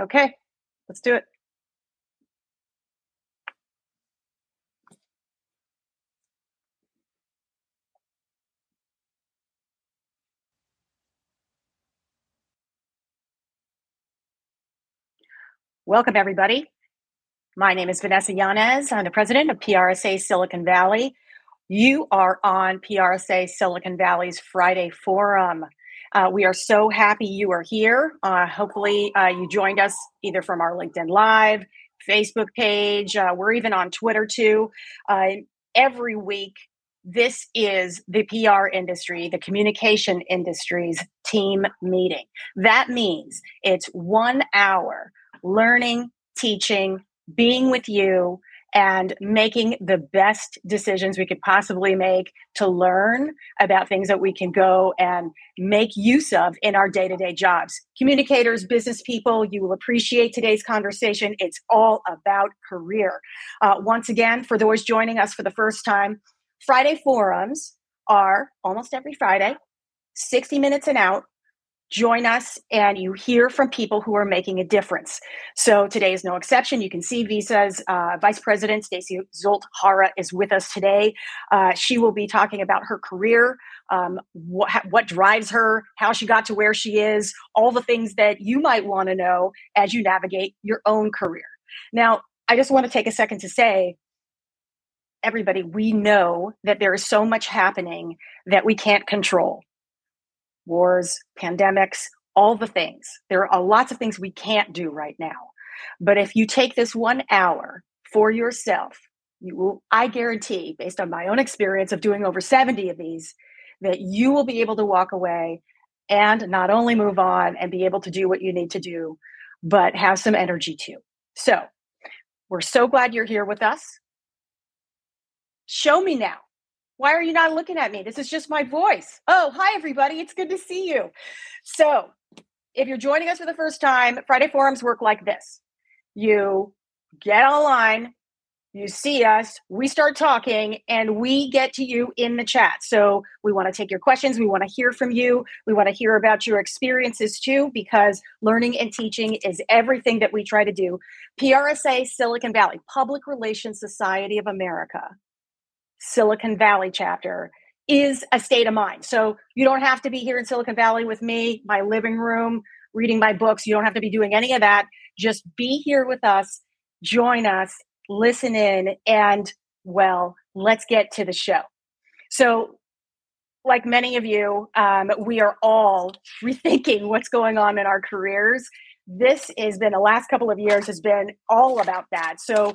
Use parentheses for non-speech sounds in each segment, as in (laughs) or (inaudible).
Okay, let's do it. Welcome, everybody. My name is Vanessa Yanez. I'm the president of PRSA Silicon Valley. You are on PRSA Silicon Valley's Friday Forum. Uh, we are so happy you are here. Uh, hopefully, uh, you joined us either from our LinkedIn Live, Facebook page. Uh, we're even on Twitter too. Uh, every week, this is the PR industry, the communication industry's team meeting. That means it's one hour learning, teaching, being with you, and making the best decisions we could possibly make to learn about things that we can go and make use of in our day to day jobs. Communicators, business people, you will appreciate today's conversation. It's all about career. Uh, once again, for those joining us for the first time, Friday forums are almost every Friday, 60 minutes and out join us and you hear from people who are making a difference. So today is no exception. You can see Visa's uh, Vice President Stacy Zolt Hara is with us today. Uh, she will be talking about her career, um, what drives her, how she got to where she is, all the things that you might want to know as you navigate your own career. Now, I just want to take a second to say everybody, we know that there is so much happening that we can't control wars, pandemics, all the things. There are lots of things we can't do right now. But if you take this one hour for yourself, you will, I guarantee, based on my own experience of doing over 70 of these, that you will be able to walk away and not only move on and be able to do what you need to do, but have some energy too. So we're so glad you're here with us. Show me now why are you not looking at me? This is just my voice. Oh, hi, everybody. It's good to see you. So, if you're joining us for the first time, Friday forums work like this you get online, you see us, we start talking, and we get to you in the chat. So, we want to take your questions, we want to hear from you, we want to hear about your experiences too, because learning and teaching is everything that we try to do. PRSA Silicon Valley, Public Relations Society of America Silicon Valley chapter is a state of mind. So you don't have to be here in Silicon Valley with me, my living room, reading my books. You don't have to be doing any of that. Just be here with us, join us, listen in, and well, let's get to the show. So, like many of you, um, we are all (laughs) rethinking what's going on in our careers. This has been the last couple of years has been all about that. So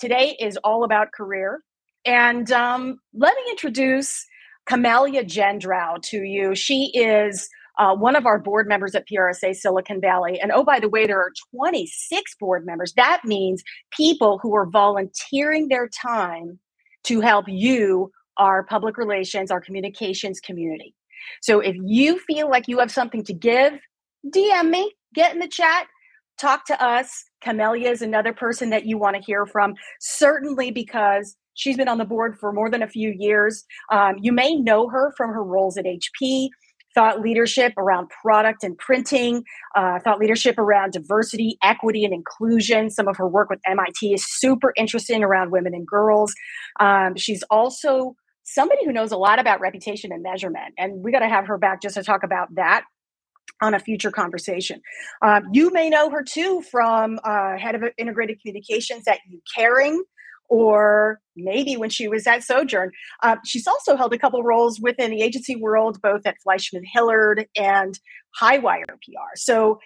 today is all about career. And um, let me introduce Camelia Gendrow to you. She is uh, one of our board members at PRSA Silicon Valley. And oh, by the way, there are 26 board members. That means people who are volunteering their time to help you, our public relations, our communications community. So if you feel like you have something to give, DM me, get in the chat, talk to us. Camelia is another person that you want to hear from, certainly because She's been on the board for more than a few years. Um, you may know her from her roles at HP, thought leadership around product and printing, uh, thought leadership around diversity, equity, and inclusion. Some of her work with MIT is super interesting around women and girls. Um, she's also somebody who knows a lot about reputation and measurement, and we got to have her back just to talk about that on a future conversation. Um, you may know her too from uh, head of integrated communications at U Caring or maybe when she was at Sojern. Uh, she's also held a couple roles within the agency world, both at FleishmanHillard and Highwire PR. So,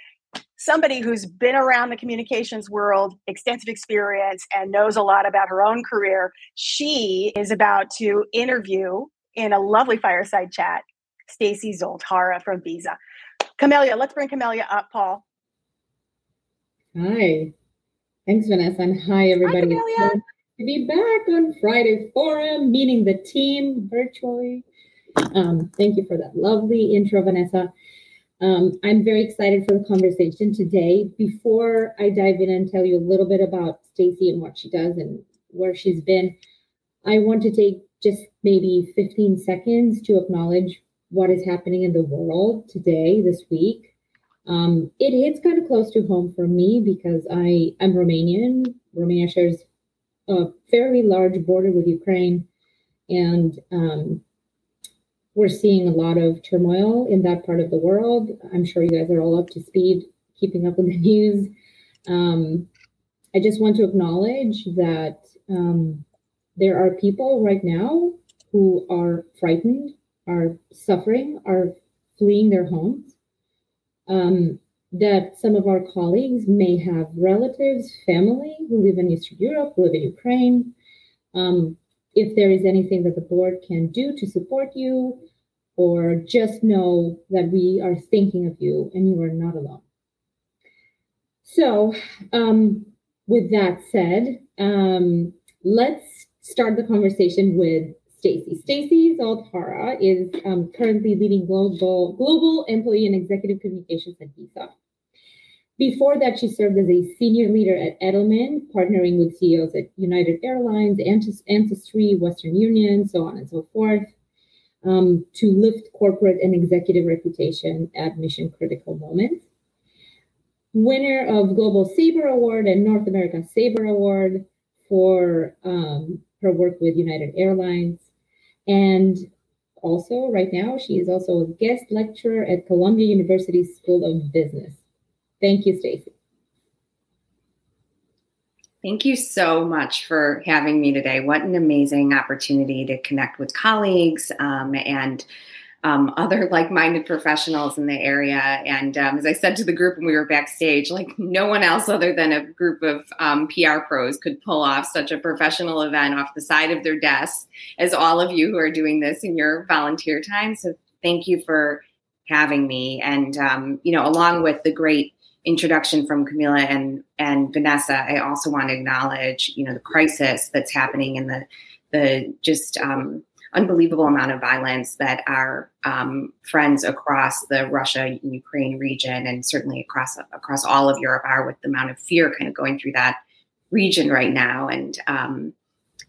somebody who's been around the communications world, extensive experience, and knows a lot about her own career, she is about to interview in a lovely fireside chat Stacy Zolt Hara from Visa. Camelia, let's bring Camelia up, Paul. Hi. Thanks, Vanessa. And hi, everybody. Hi, to be back on Friday Forum, meeting the team virtually. Um, thank you for that lovely intro, Vanessa. Um, I'm very excited for the conversation today. Before I dive in and tell you a little bit about Stacy and what she does and where she's been, I want to take just maybe 15 seconds to acknowledge what is happening in the world today, this week. Um, it hits kind of close to home for me because I am Romanian. Romania shares a fairly large border with Ukraine, and um, we're seeing a lot of turmoil in that part of the world. I'm sure you guys are all up to speed, keeping up with the (laughs) news. Um, I just want to acknowledge that um, there are people right now who are frightened, are suffering, are fleeing their homes. Um, that some of our colleagues may have relatives, family who live in Eastern Europe, who live in Ukraine. Um, if there is anything that the board can do to support you, or just know that we are thinking of you and you are not alone. So, um, with that said, um, let's start the conversation with Stacy. Stacy Zolt Hara is um, currently leading global global employee and executive communications at Visa. Before that, she served as a senior leader at Edelman, partnering with CEOs at United Airlines, Ancestry, Western Union, so on and so forth, um, to lift corporate and executive reputation at mission critical moments. Winner of Global Sabre Award and North America Sabre Award for um, her work with United Airlines. And also, right now, she is also a guest lecturer at Columbia University School of Business. Thank you, Stacy. Thank you so much for having me today. What an amazing opportunity to connect with colleagues um, and um, (laughs) other like-minded professionals in the area. And um, as I said to the group when we were backstage, like no one else other than a group of um, PR pros could pull off such a professional event off the side of their desks as all of you who are doing this in your volunteer time. So thank you for having me. And um, you know, along with the great introduction from Camila and and Vanessa, I also want to acknowledge you know the crisis that's happening in the the just um, unbelievable amount of violence that our um, friends across the Russia Ukraine region and certainly across across all of Europe are with the amount of fear kind of going through that region right now. And um,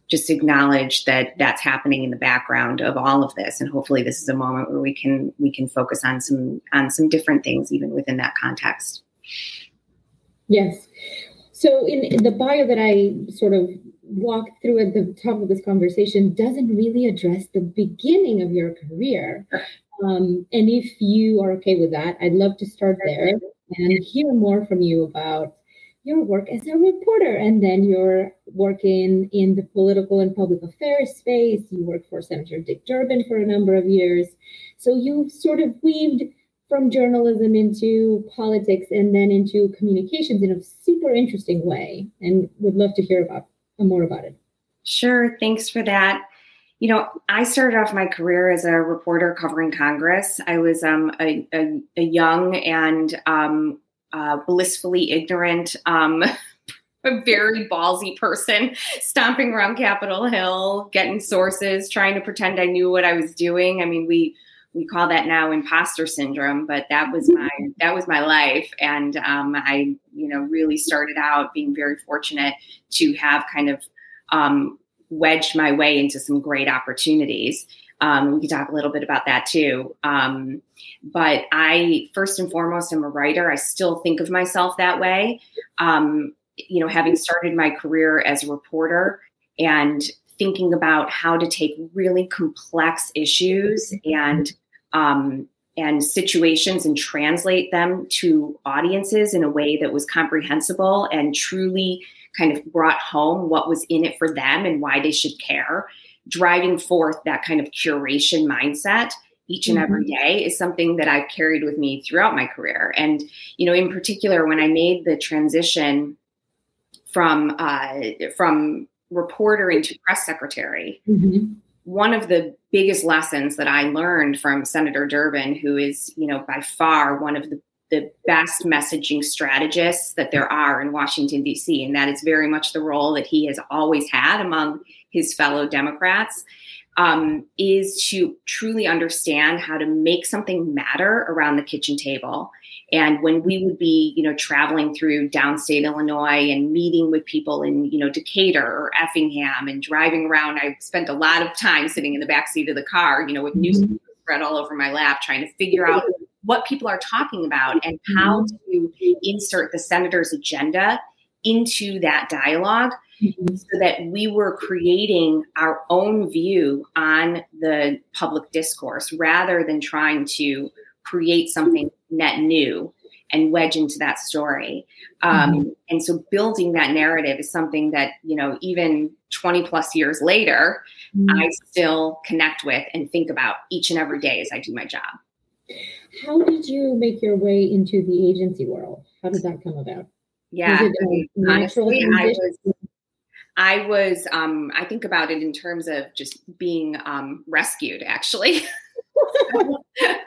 just acknowledge that that's happening in the background of all of this. And hopefully this is a moment where we can we can focus on some on some different things even within that context yes so in, in the bio that i sort of walked through at the top of this conversation doesn't really address the beginning of your career. Um, and if you are okay with that, I'd love to start there and hear more from you about your work as a reporter and then you're working in the political and public affairs space. You worked for Senator Dick Durbin for a number of years. So you sort of weaved from journalism into politics and then into communications in a super interesting way and would love to hear about more about it. Sure. Thanks for that. You know, I started off my career as a reporter covering Congress. I was um, a, a, a, young and um, uh, blissfully ignorant, um, (laughs) a very ballsy person, stomping around Capitol Hill, getting sources, trying to pretend I knew what I was doing. I mean, we we call that now imposter syndrome but that was my that was my life. And um, i you know really started out being very fortunate to have kind of um, wedged my way into some great opportunities. Um, we can talk a little bit about that too. Um, but i first and foremost am a writer. I still think of myself that way. Um, you know having started my career as a reporter and thinking about how to take really complex issues and um, and situations and translate them to audiences in a way that was comprehensible and truly kind of brought home what was in it for them and why they should care. Driving forth that kind of curation mindset each and every mm-hmm. is something that I've carried with me throughout my career. And, you know, in particular, when I made the transition from uh, from reporter into press secretary, mm-hmm one of the biggest lessons that I learned from Senator Durbin, who is, you know, by far one of the, the best messaging strategists that there are in Washington, D.C., and that is very much the role that he has always had among his fellow Democrats, um, is to truly understand how to make something matter around the kitchen table and when we would be, you know, traveling through downstate Illinois and meeting with people in, you know, Decatur or Effingham and driving around, I spent a lot of time sitting in the back seat of the car, you know, with mm-hmm. newspapers spread all over my lap, trying to figure out what people are talking about and how mm-hmm. to insert the senator's agenda into that dialog mm-hmm. so that we were creating our own view on the public discourse rather than trying to create something net new and wedge into that story. Um, mm-hmm. And so building that narrative is something that, you know, even 20 plus years later, mm-hmm. I still connect with and think about each and every day as I do my job. How did you make your way into the agency world? How did that come about? Yeah, honestly, I was, I was, um, I think about it in terms of just being um, rescued, actually. (laughs) (laughs)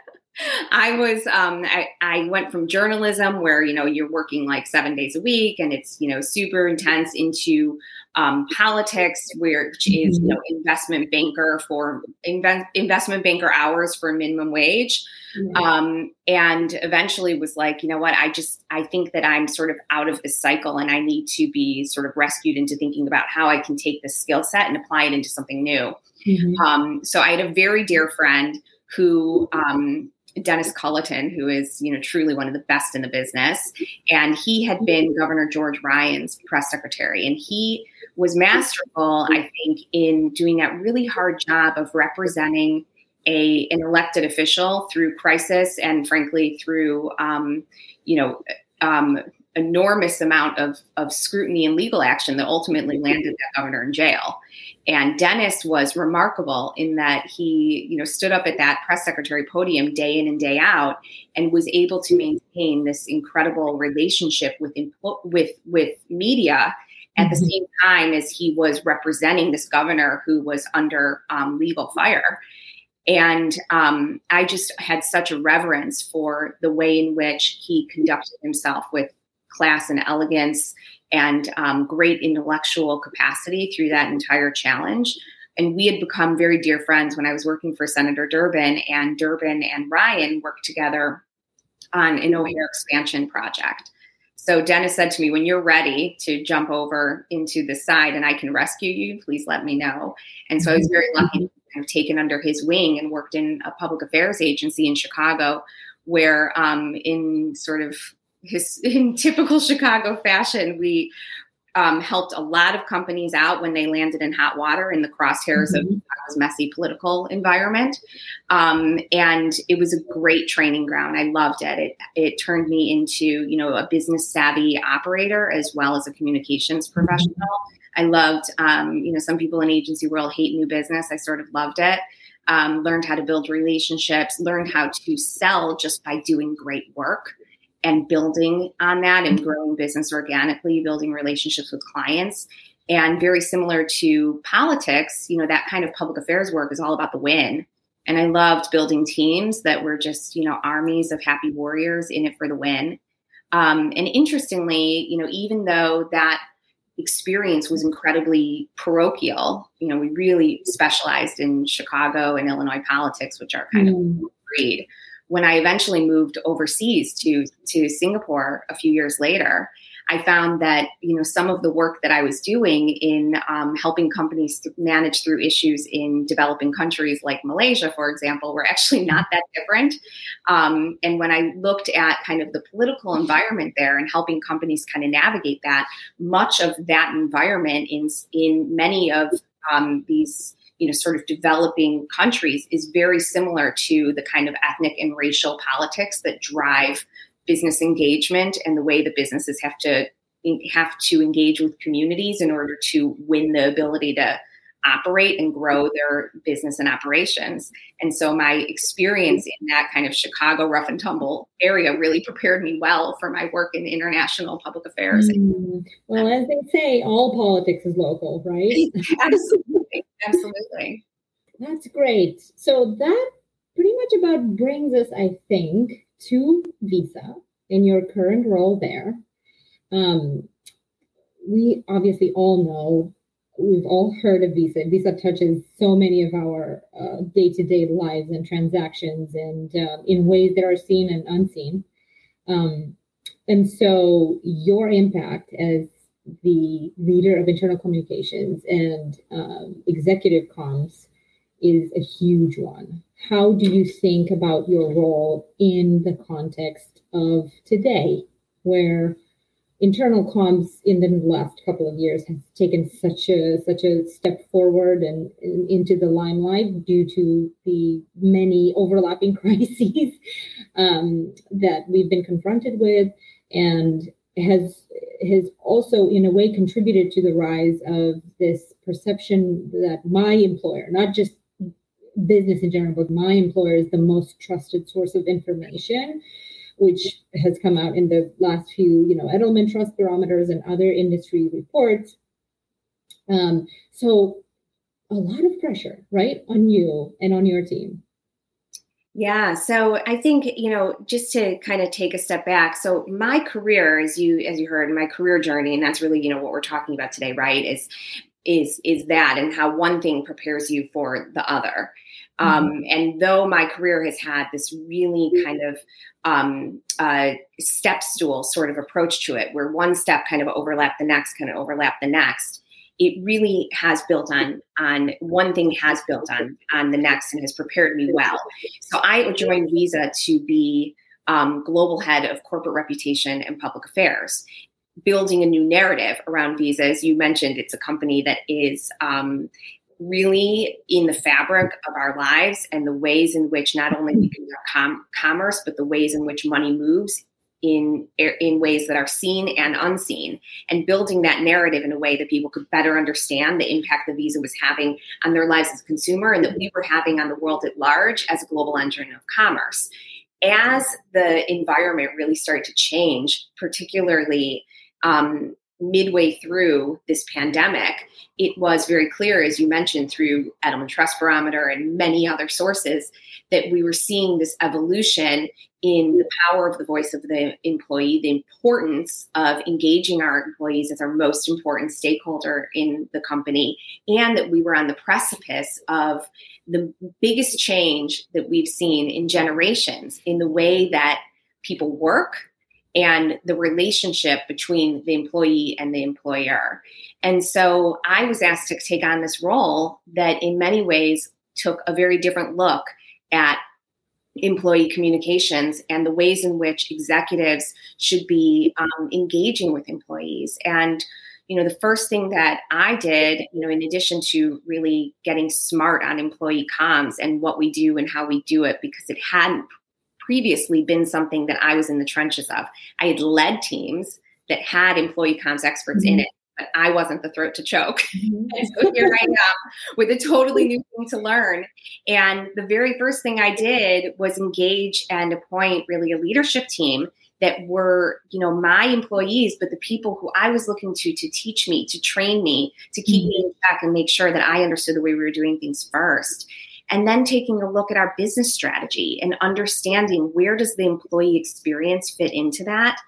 I was um, I, I went from journalism where you know you're working like seven days a week and it's you know super intense into um, politics, which is you know mm-hmm. investment banker for invest, investment banker hours for minimum wage, mm-hmm. um, and eventually was like, you know what, I just I think that I'm sort of out of this cycle and I need to be sort of rescued into thinking about how I can take this skill set and apply it into something new. Mm-hmm. Um, so I had a very dear friend who um, Dennis Culloton, who is, you know, truly one of the best in the business. And he had been Governor George Ryan's press secretary. And he was masterful, I think, in doing that really hard job of representing a an elected official through crisis and frankly through um, you know um, enormous amount of, of scrutiny and legal action that ultimately landed that governor in jail. And Dennis was remarkable in that he, you know, stood up at that press secretary podium day in and day out and was able to maintain this incredible relationship with with with media at the mm-hmm. same time as he was representing this governor who was under um, legal fire. And um, I just had such a reverence for the way in which he conducted himself with class and elegance and um, great intellectual capacity through that entire challenge. And we had become very dear friends when I was working for Senator Durbin, and Durbin and Ryan worked together on an O'Hare expansion project. So Dennis said to me, when you're ready to jump over into the side and I can rescue you, please let me know. And so I was very lucky to have taken under his wing and worked in a public affairs agency in Chicago, where um, in sort of his (laughs) in typical Chicago fashion, we um, helped a lot of companies out when they landed in hot water in the crosshairs mm-hmm. of Chicago's messy political environment. Um, and it was a great training ground. I loved it. It it turned me into you know a business savvy operator as well as a communications mm-hmm. professional. I loved um, you know some people in agency world hate new business. I sort of loved it. Um, learned how to build relationships. Learned how to sell just by doing great work and building on that and growing business organically, building relationships with clients. And very similar to politics, you know, that kind of public affairs work is all about the win. And I loved building teams that were just, you know, armies of happy warriors in it for the win. Um, and interestingly, you know, even though that experience was incredibly parochial, you know, we really specialized in Chicago and Illinois politics, which are kind mm. of breed when I eventually moved overseas to to Singapore a few years later, I found that you know some of the work that I was doing in um, helping companies manage through issues in developing countries like Malaysia, for example, were actually not that different. Um, and when I looked at kind of the political environment there and helping companies kind of navigate that, much of that environment in in many of um, these you know sort of developing countries is very similar to the kind of ethnic and racial politics that drive business engagement and the way the businesses have to have to engage with communities in order to win the ability to operate and grow their business and operations. And so my experience in that kind of Chicago rough and tumble area really prepared me well for my work in international public affairs. Mm. Well, as they say, all politics is local, right? (laughs) Absolutely. Absolutely. That's great. So that pretty much about brings us, I think, to Visa in your current role there. Um, we obviously all know we've all heard of Visa. Visa touches so many of our day to day lives and transactions, and uh, in ways that are seen and unseen. Um, and so, your impact as the leader of internal communications and um, executive comms is a huge one. How do you think about your role in the context of today, where internal comms in the last couple of years has taken such a such a step forward and, and into the limelight due to the many overlapping (laughs) crises um, that we've been confronted with, and has has also in a way contributed to the rise of this perception that my employer, not just business in general, but my employer is the most trusted source of information which has come out in the last few, you know, Edelman Trust Barometers and other industry reports. Um, so a lot of pressure, right, on you and on your team. Yeah, so I think you know just to kind of take a step back. So my career, as you as you heard, my career journey, and that's really you know what we're talking about today, right? Is is is that and how one thing prepares you for the other. Um, mm-hmm. and though my career has had this really kind of um, uh, step stool sort of approach to it, where one step kind of overlap the next, kind of overlap the next, it really has built on on one thing has built on on the next and has prepared me well. So I joined Visa to be um, global head of corporate reputation and public affairs building a new narrative around Visa. As you mentioned, it's a company that is um, really in the fabric of our lives and the ways in which not only we conduct com- commerce, but the ways in which money moves in in ways that are seen and unseen and building that narrative in a way that people could better understand the impact the visa was having on their lives as a consumer and that we were having on the world at large as a global engine of commerce. As the environment really started to change particularly um, midway through this pandemic, it was very clear, as you mentioned, through Edelman Trust Barometer and many other sources, that we were seeing this evolution in the power of the voice of the employee, the importance of engaging our employees as our most important stakeholder in the company, and that we were on the precipice of the biggest change that we've seen in generations in the way that people work and the relationship between the employee and the employer. And so I was asked to take on this role that, in many ways, took a very different look at employee communications and the ways in which executives should be um, engaging with employees. And you know, the first thing that I did, you know, in addition to really getting smart on employee comms and what we do and how we do it, because it hadn't previously been something that I was in the trenches of. I had led teams that had employee comms experts mm-hmm. in it, but I wasn't the throat to choke. (laughs) Mm-hmm. and so here I am with a totally new thing to learn. And the very first thing I did was engage and appoint really a leadership team that were, you know, my employees, but the people who I was looking to to teach me, to train me, to keep mm-hmm. me in check and make sure that I understood the way we were doing things first and then taking a look at our business strategy and understanding where does the employee experience fit into that.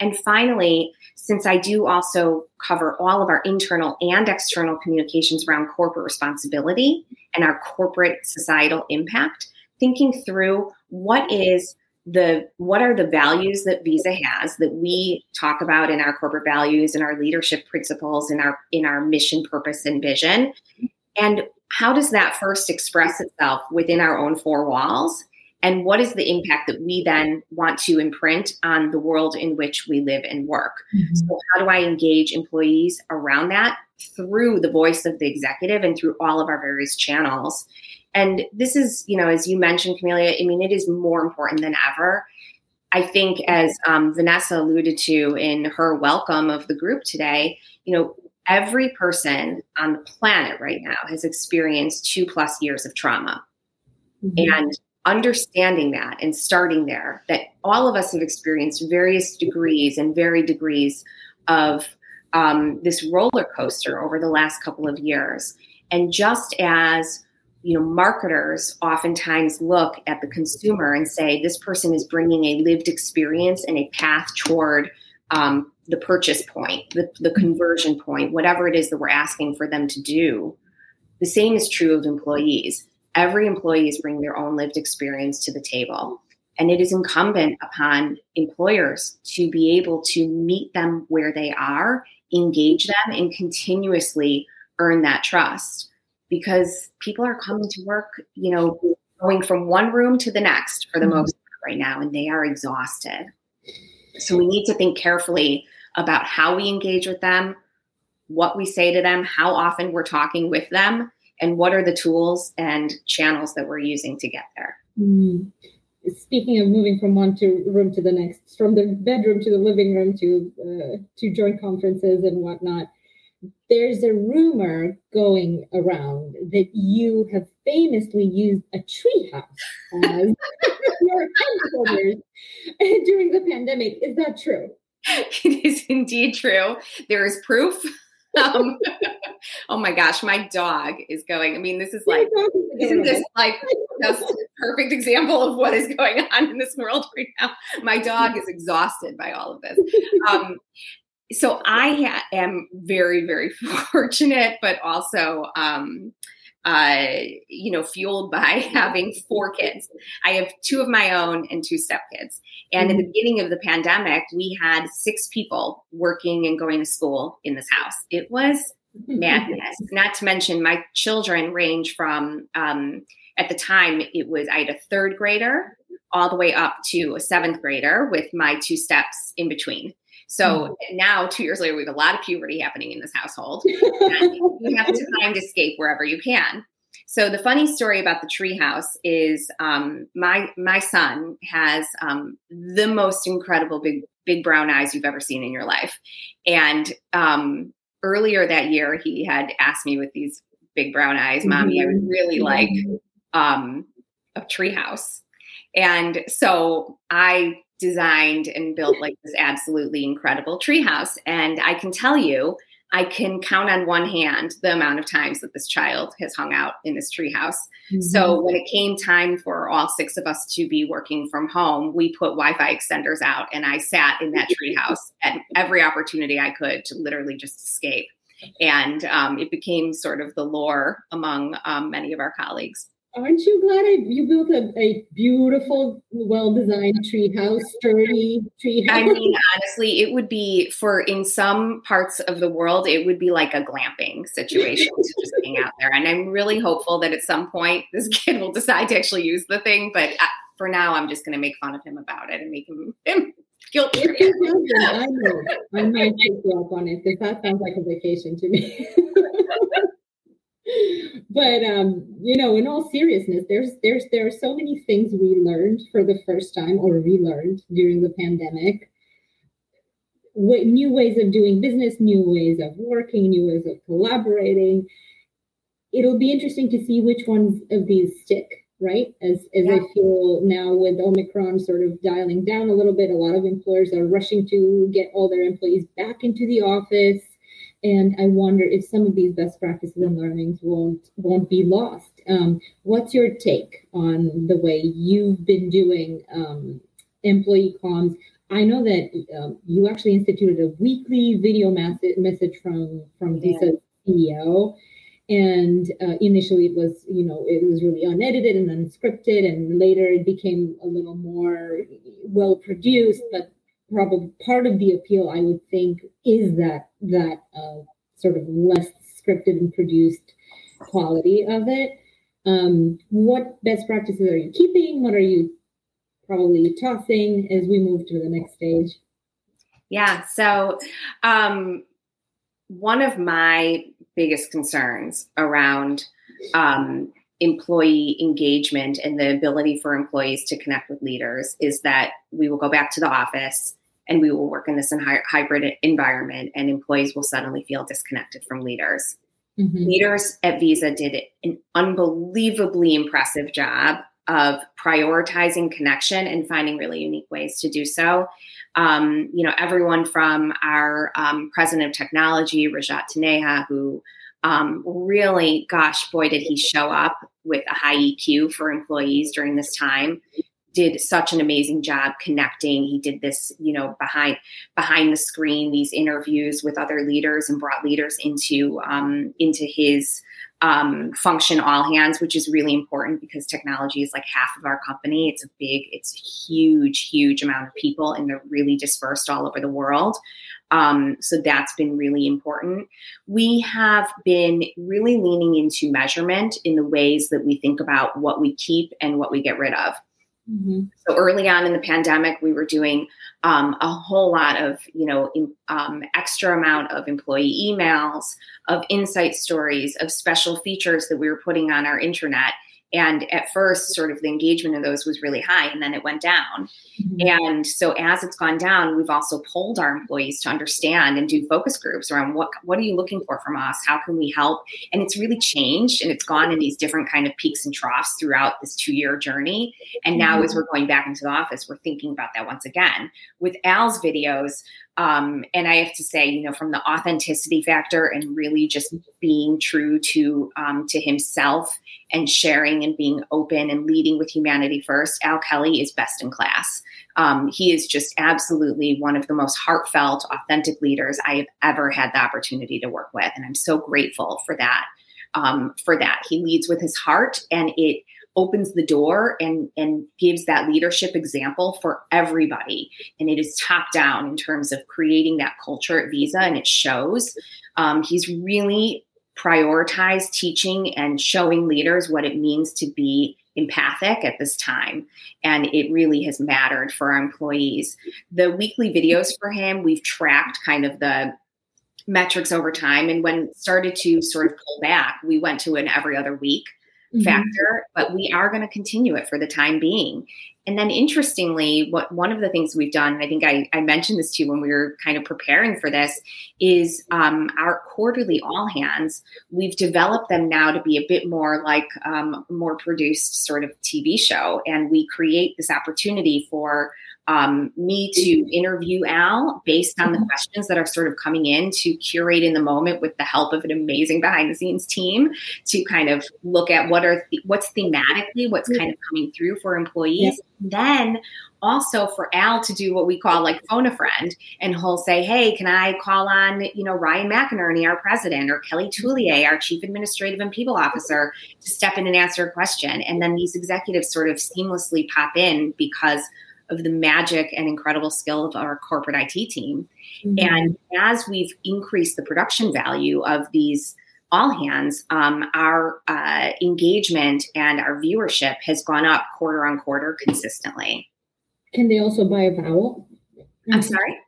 And finally since i do also cover all of our internal and external communications around corporate responsibility and our corporate societal impact thinking through what is the what are the values that visa has that we talk about in our corporate values and our leadership principles in our in our mission purpose and vision and how does that first express itself within our own four walls? And what is the impact that we then want to imprint on the world in which we live and work? Mm-hmm. So, how do I engage employees around that through the voice of the executive and through all of our various channels? And this is, you know, as you mentioned, Camelia, I mean, it is more important than ever. I think, as um, Vanessa alluded to in her welcome of the group today, you know, every person on the planet right now has experienced two plus years of trauma. Mm-hmm. And understanding that and starting there, that all of us have experienced various degrees and varied degrees of um, this roller coaster over the last couple of years. And just as you know, marketers oftentimes look at the consumer and say, this person is bringing a lived experience and a path toward um, the purchase point, the, the conversion point, whatever it is that we're asking for them to do. The same is true of employees. Every employee is bringing their own lived experience to the table. And it is incumbent upon employers to be able to meet them where they are, engage them, and continuously earn that trust. because people are coming to work, you know, going from one room to the next for the mm-hmm. most part right now, and they are exhausted. So we need to think carefully about how we engage with them, what we say to them, how often we're talking with them, and what are the tools and channels that we're using to get there. Mm. Speaking of moving from one to room to the next, from the bedroom to the living room to uh, to joint conferences and whatnot, there's a rumor going around that you have famously used a treehouse as (laughs) your headquarters during the pandemic. Is that true? (laughs) It is indeed true. There is proof. (laughs) Um, oh my gosh, my dog is going. I mean, this is like, isn't this like just a perfect example of what is going on in this world right now? My dog is exhausted by all of this. Um, so I ha- am very, very (laughs) fortunate, but also, um, uh, you know, fueled by (laughs) having four kids. I have two of my own and two stepkids. And mm-hmm. in the mm-hmm. beginning of the pandemic, we had six people working and going to school in this house. It was madness. Not to mention, my children range from, um, at the time, it was I had a third grader all the way up to a seventh grader with my two steps in between. So mm-hmm. now, two years later, we have a lot of puberty happening in this household. (laughs) you have to find escape wherever you can. So the funny story about the treehouse is um, my my son has um, the most incredible big big brown eyes you've ever seen in your life, and um, earlier that year he had asked me with these big brown eyes, mm-hmm. "Mommy, I would really mm-hmm. like um, a treehouse," and so I designed and built like this absolutely incredible treehouse. And I can tell you, I can count on one hand the amount of times that this child has hung out in this treehouse. Mm-hmm. So when it came time for all six of us to be working from home, we put Wi-Fi extenders out, and I sat in that treehouse at every opportunity I could to literally just escape. And um, it became sort of the lore among um, many of our colleagues aren't you glad I, you built a, a beautiful, well-designed tree house, sturdy tree house? I mean, honestly, it would be for in some parts of the world, it would be like a glamping situation to just (laughs) hang out there. And I'm really hopeful that at some point this kid will decide to actually use the thing. But uh, for now, I'm just going to make fun of him about it and make him, him guilty. I know. I might take you up on it because that sounds like a vacation to me. (laughs) but um, you know, in all seriousness, there's there's there are so many things we learned for the first time or relearned during the pandemic. What, new ways of doing business, new ways of working, new ways of collaborating. It'll be interesting to see which ones of these stick, right? As as yeah. I feel now with Omicron sort of dialing down a little bit, a lot of employers are rushing to get all their employees back into the office and I wonder if some of these best practices and learnings won't won't be lost. Um, what's your take on the way you've been doing um, employee comms? I know that um, you actually instituted a weekly video message from from Visa's CEO, and uh, initially it was you know it was really unedited and unscripted, and later it became a little more well produced, but probably part of the appeal i would think is that that uh, sort of less scripted and produced quality of it. Um, what best practices are you keeping? What are you probably tossing as we move to the next stage? Yeah so um, one of my biggest concerns around um, employee engagement and the ability for employees to connect with leaders is that we will go back to the office and we will work in this hybrid environment and employees will suddenly feel disconnected from leaders mm-hmm. leaders at visa did an unbelievably impressive job of prioritizing connection and finding really unique ways to do so um, you know everyone from our um, president of technology rajat taneja who um, really, gosh, boy, did he show up with a high EQ for employees during this time. Did such an amazing job connecting. He did this, you know, behind behind the screen, these interviews with other leaders, and brought leaders into um, into his um, function all hands, which is really important because technology is like half of our company. It's a big, it's a huge, huge amount of people, and they're really dispersed all over the world. Um, so that's been really important. We have been really leaning into measurement in the ways that we think about what we keep and what we get rid of. Mm-hmm. So early on in the pandemic, we were doing um, a whole lot of, you know, in, um, extra amount of employee emails, of insight stories, of special features that we were putting on our intranet. And at first, sort of the engagement of those was really high, and then it went down. Mm-hmm. And so, as it's gone down, we've also polled our employees to understand and do focus groups around what what are you looking for from us? How can we help? And it's really changed, and it's gone in these different kind of peaks and troughs throughout this two year journey. And now, mm-hmm. as we're going back into the office, we're thinking about that once again. With Al's videos, um, and I have to say, you know, from the authenticity factor and really just being true to um, to himself and sharing and being open and leading with humanity first, Al Kelly is best in class. Um, he is just absolutely one of the most heartfelt, authentic leaders I have ever had the opportunity to work with, and I'm so grateful for that. Um, for that, he leads with his heart, and it opens the door and and gives that leadership example for everybody. And it is top down in terms of creating that culture at visa and it shows. Um, he's really prioritized teaching and showing leaders what it means to be empathic at this time. And it really has mattered for our employees. The weekly videos for him we've tracked kind of the metrics over time. And when started to sort of pull back we went to an every other week mm-hmm. factor, but we are going to continue it for the time being. And then interestingly, what one of the things we've done, and I think I, I mentioned this to you when we were kind of preparing for this, is um, our quarterly all hands. We've developed them now to be a bit more like um, more produced sort of TV show, and we create this opportunity for um, me to interview Al based on the mm-hmm. questions that are sort of coming in to curate in the moment with the help of an amazing behind the scenes team to kind of look at what are th- what's thematically what's kind of coming through for employees. Then also for Al to do what we call like phone a friend, and he'll say, "Hey, can I call on you know Ryan McInerney, our president, or Kelly Tullier, our chief administrative and people officer, to step in and answer a question?" And then these executives sort of seamlessly pop in because of the magic and incredible skill of our corporate IT team. Mm-hmm. And as we've increased the production value of these all hands, um, our uh, engagement and our viewership has gone up quarter on quarter consistently. Can they also buy a vowel? I'm sorry?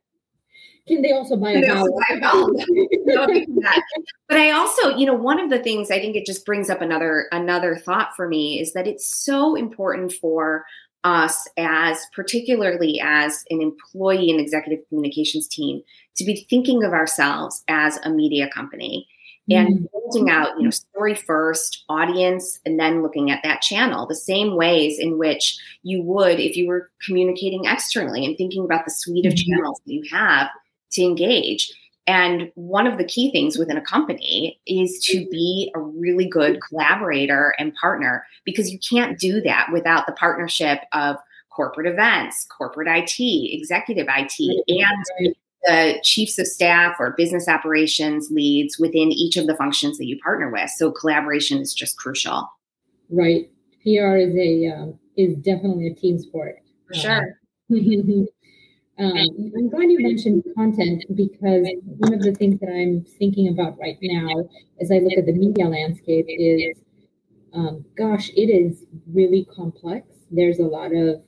Can they also buy a vowel? Buy a vowel. (laughs) but I also, you know, one of the things I think it just brings up another another thought for me is that it's so important for us as particularly as an employee and executive communications team to be thinking of ourselves as a media company and mm-hmm. building out you know story first audience and then looking at that channel the same ways in which you would if you were communicating externally and thinking about the suite of mm-hmm. channels that you have to engage and one of the key things within a company is to be a really good collaborator and partner because you can't do that without the partnership of corporate events, corporate IT, executive IT, and the chiefs of staff or business operations leads within each of the functions that you partner with. So collaboration is just crucial. Right. PR is a um, is definitely a team sport. For sure. (laughs) Um, I'm glad you mentioned content because one of the things that I'm thinking about right now as I look at the media landscape is, um, gosh, it is really complex. There's a lot of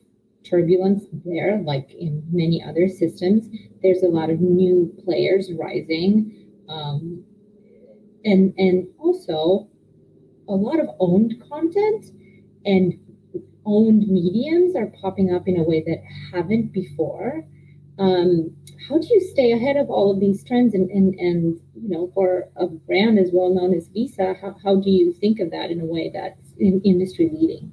turbulence there, like in many other systems. There's a lot of new players rising, um, and and also a lot of owned content and owned mediums are popping up in a way that haven't before. Um, how do you stay ahead of all of these trends and, and, and you know for a brand as well known as visa how, how do you think of that in a way that's in industry leading?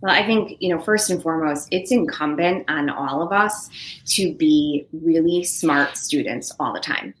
Well i think you know first and foremost it's incumbent on all of us to be really smart students all the time.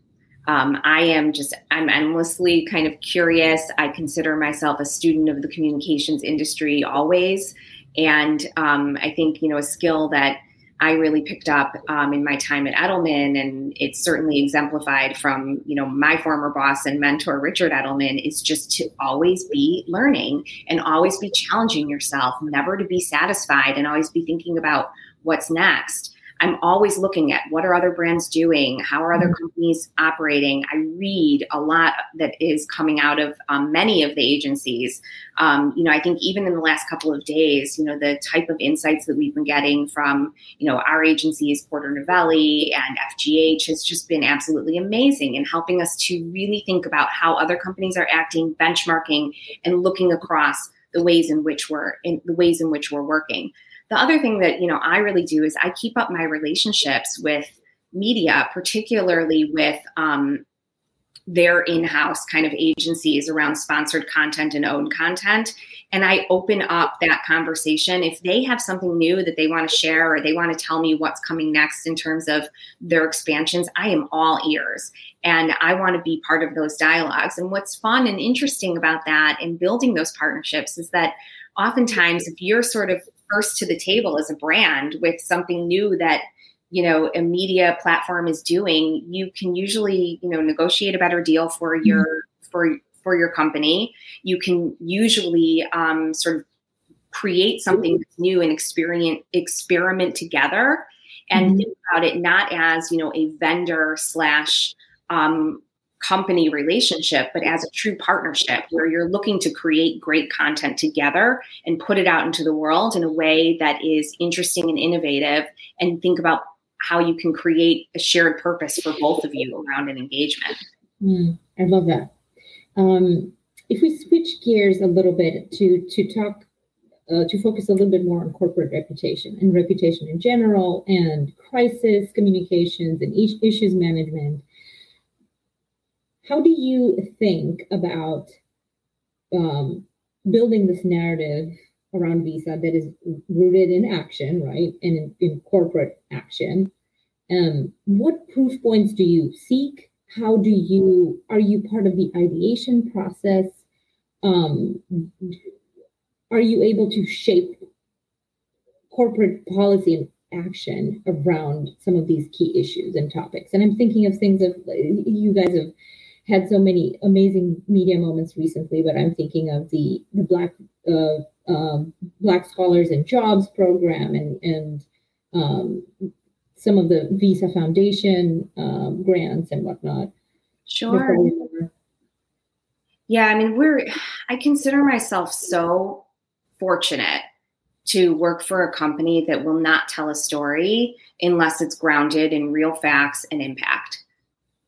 Um, i am just i'm endlessly kind of curious. I consider myself a student of the communications industry always. And um, i think you know a skill that I really picked up um, in my time at Edelman, and it's certainly exemplified from you know my former boss and mentor Richard Edelman is just to always be learning and always be challenging yourself, never to be satisfied, and always be thinking about what's next. I'm always looking at what are other brands doing, how are other mm-hmm. companies operating. I read a lot that is coming out of um, many of the agencies. Um, you know, I think even in the last couple of days, you know, the type of insights that we've been getting from you know our agencies, Porter Novelli and FGH, has just been absolutely amazing in helping us to really think about how other companies are acting, benchmarking, and looking across the ways in which we're in the ways in which we're working the other thing that you know i really do is i keep up my relationships with media particularly with um, their in-house kind of agencies around sponsored content and owned content. And i open up that conversation. If they have something new that they want to share or they want to tell me what's coming next in terms of their expansions i am all ears. And i want to be part of those dialogues. And what's fun and interesting about that in building those partnerships is that oftentimes if you're sort of first to the table as a brand with something new that you know a media platform is doing you can usually you know negotiate a better deal for mm-hmm. your for for your company you can usually um, sort of create something new and experiment experiment together and mm-hmm. think about it not as you know a vendor slash um, company relationship, but as a true partnership where you're looking to create great content together and put it out into the world in a way that is interesting and innovative and think about how you can create a shared purpose for both of you around an engagement. Mm, I love that. Um, if we switch gears a little bit to to talk uh, to focus a little bit more on corporate reputation and reputation in general and crisis communications and issues management how do you think about um, building this narrative around visa that is rooted in action right and in, in corporate action? Um, what proof points do you seek? How do you are you part of the ideation process? Um, are you able to shape corporate policy and action around some of these key issues and topics? And i'm thinking of things of you guys have had so many amazing media moments recently, but I'm thinking of the the Black uh, um, Black Scholars and Jobs program and and um, some of the Visa Foundation um, grants and whatnot. Sure. Yeah, I mean, we're. I consider myself so fortunate to work for a company that will not tell a story unless it's grounded in real facts and impact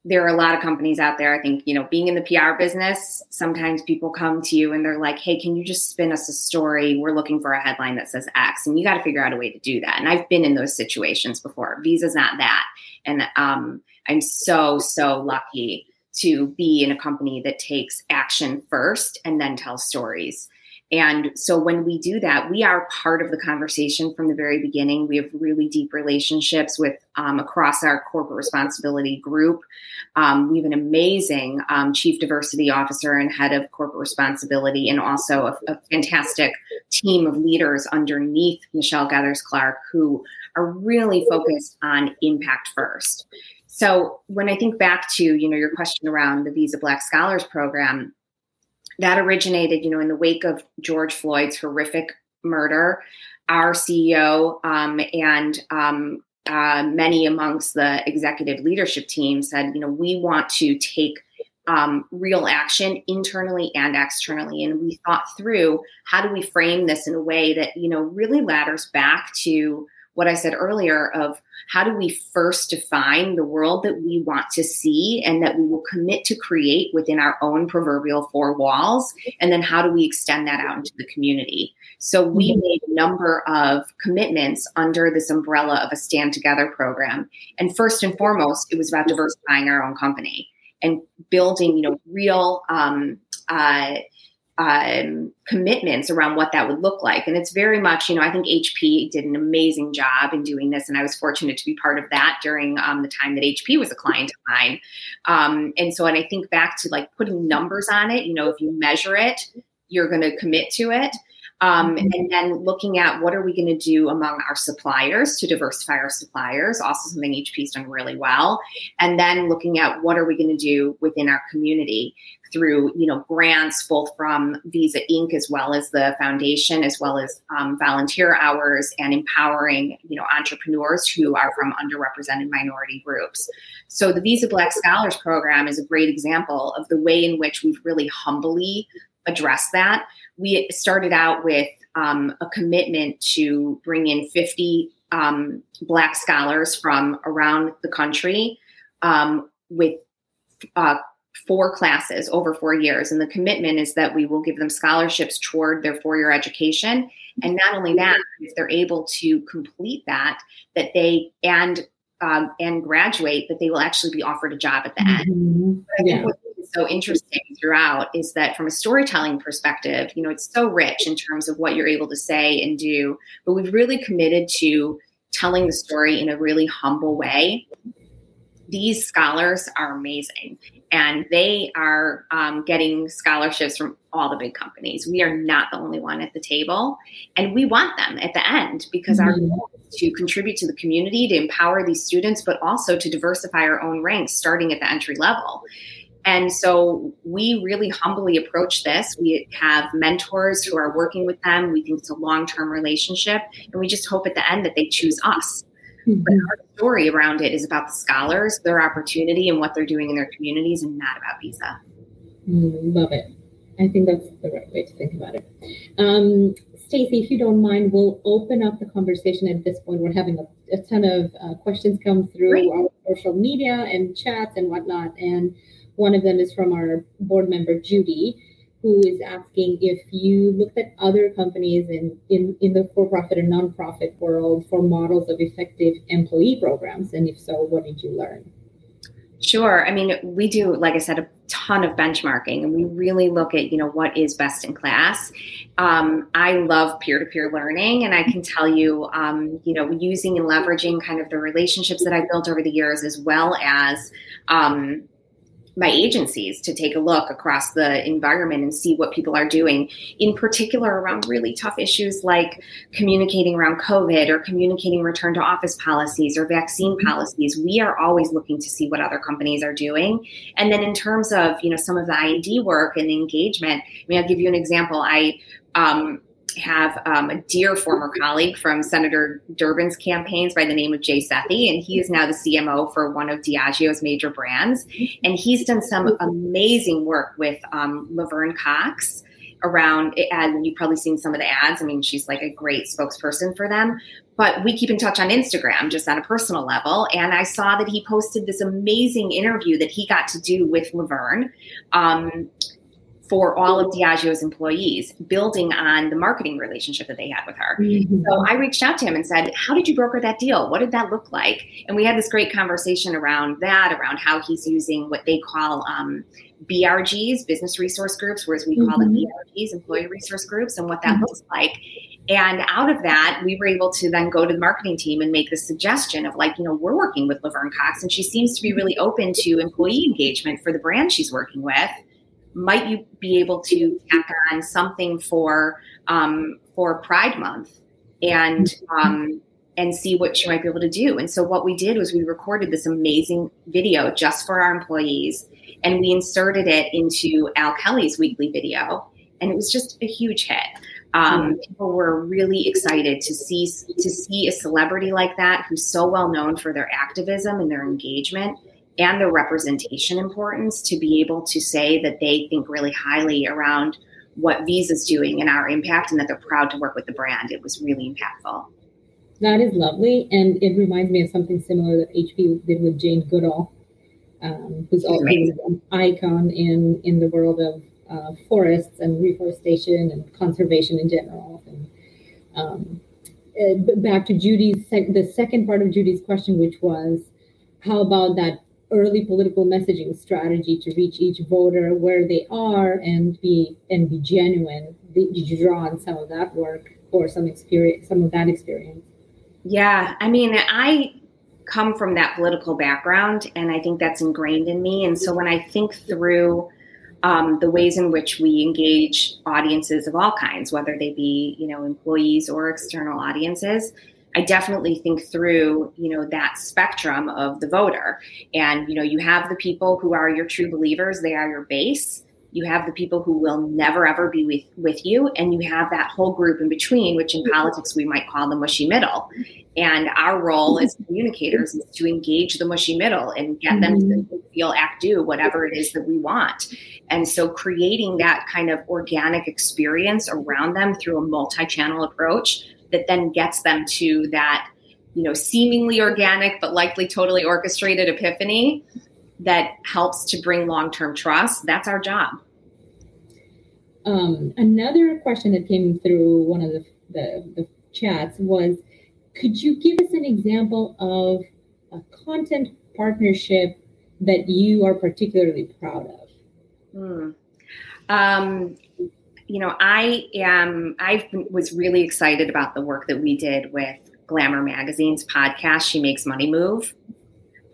there are a lot of companies out there. I think, you know, being in the PR business, sometimes people come to you and they're like, hey, can you just spin us a story? We're looking for a headline that says X. And you got to figure out a way to do that. And I've been in those situations before. Visa's not that. And um, I'm so, so lucky to be in a company that takes action first and then tells stories. And so when we do that, we are part of the conversation from the very beginning. We have really deep relationships with um, across our corporate responsibility group. Um, we have an amazing um, chief diversity officer and head of corporate responsibility, and also a, a fantastic team of leaders underneath Michelle Gethers-Clark who are really focused on impact first. So when I think back to you know your question around the Visa Black Scholars Program, that originated, you know, in the wake of George Floyd's horrific murder. Our CEO um, and um, uh, many amongst the executive leadership team said, you know, we want to take um, real action internally and externally. And we thought through how do we frame this in a way that, you know, really ladders back to what I said earlier of how do we first define the world that we want to see and that we will commit to create within our own proverbial four walls? And then how do we extend that out into the community? So we mm-hmm. made a number of commitments under this umbrella of a stand together program. And first and foremost, it was about diversifying our own company and building, you know, real um, uh, um, commitments around what that would look like. And it's very much, you know, I think HP did an amazing job in doing this. And I was fortunate to be part of that during um, the time that HP was a client of mine. Um, and so, and I think back to like putting numbers on it, you know, if you measure it, you're going to commit to it. Um, mm-hmm. And then looking at what are we going to do among our suppliers to diversify our suppliers, also something HP's done really well. And then looking at what are we going to do within our community through you know grants both from Visa Inc. as well as the foundation, as well as um, volunteer hours and empowering you know entrepreneurs who are from underrepresented minority groups. So the Visa Black Scholars Program is a great example of the way in which we've really humbly addressed that. We started out with um, a commitment to bring in 50 um, Black scholars from around the country um, with uh, four classes over four years. And the commitment is that we will give them scholarships toward their four year education. And not only that, if they're able to complete that, that they and um, and graduate, that they will actually be offered a job at the end. Mm-hmm. Yeah. So interesting throughout is that from a storytelling perspective, you know, it's so rich in terms of what you're able to say and do, but we've really committed to telling the story in a really humble way these scholars are amazing and they are um, getting scholarships from all the big companies. We are not the only one at the table, and we want them at the end because mm-hmm. our goal is to contribute to the community, to empower these students, but also to diversify our own ranks starting at the entry level. And so we really humbly approach this. We have mentors who are working with them. We think it's a long term relationship, and we just hope at the end that they choose us Mm-hmm. But our story around it is about the scholars, their opportunity, and what they're doing in their communities, and not about visa. Mm, love it. I think that's the right way to think about it. Um, Stacy, if you don't mind, we'll open up the conversation at this point. We're having a, a ton of uh, questions come through Great. our social media and chats and whatnot. And one of them is from our board member, Judy who is asking if you looked at other companies in, in, in the for-profit and nonprofit world for models of effective employee programs, and if so, what did you learn? Sure. I mean, we do, like I said, a ton of benchmarking, and we really look at you know what is best in class. Um, I love peer-to-peer learning, and I can tell you, um, you know, using and leveraging kind of the relationships that I've built over the years, as well as um, my agencies to take a look across the environment and see what people are doing, in particular around really tough issues like communicating around COVID or communicating return to office policies or vaccine mm-hmm. policies. We are always looking to see what other companies are doing. And then in terms of, you know, some of the ID work and the engagement, I mean, I'll give you an example. I um, have um, a dear former colleague from Senator Durbin's campaigns by the name of Jay Sethi, and he is now the CMO for one of Diageo's major brands. And he's done some amazing work with um, Laverne Cox around, and you've probably seen some of the ads. I mean, she's like a great spokesperson for them. But we keep in touch on Instagram just on a personal level. And I saw that he posted this amazing interview that he got to do with Laverne. Um, for all of Diageo's employees, building on the marketing relationship that they had with her. Mm-hmm. So I reached out to him and said, How did you broker that deal? What did that look like? And we had this great conversation around that, around how he's using what they call um, BRGs, business resource groups, whereas we mm-hmm. call them ERGs, employee resource groups, and what that mm-hmm. looks like. And out of that, we were able to then go to the marketing team and make the suggestion of like, you know, we're working with Laverne Cox, and she seems to be really open to employee engagement for the brand she's working with might you be able to tack on something for um, for Pride Month and um, and see what you might be able to do. And so what we did was we recorded this amazing video just for our employees, and we inserted it into Al Kelly's weekly video, and it was just a huge hit. Um, people were really excited to see to see a celebrity like that who's so well known for their activism and their engagement and the representation importance to be able to say that they think really highly around what Visa's doing and our impact and that they're proud to work with the brand. It was really impactful. That is lovely. And it reminds me of something similar that HP did with Jane Goodall, um, who's also an icon in, in the world of uh, forests and reforestation and conservation in general. And um, uh, back to Judy's, sec- the second part of Judy's question, which was, how about that early political messaging strategy to reach each voter where they are and be and be genuine did you draw on some of that work or some experience some of that experience yeah i mean i come from that political background and i think that's ingrained in me and so when i think through um, the ways in which we engage audiences of all kinds, whether they be you know employees or external audiences. I definitely think through, you know, that spectrum of the voter. And, you know, you have the people who are your true believers, they are your base. You have the people who will never ever be with, with you, and you have that whole group in between, which in politics we might call the mushy middle. And our role as communicators is to engage the mushy middle and get them to mm-hmm. feel, act, do whatever it is that we want. And so creating that kind of organic experience around them through a multi-channel approach that then gets them to that you know seemingly organic but likely totally orchestrated epiphany that helps to bring long-term trust. That's our job. Um, another question that came through one of the, the, the chats was could you give us an example of a content partnership that you are particularly proud of? Hmm. um, you know, I am, I was really excited about the work that we did with Glamour Magazine's podcast, She Makes Money Move.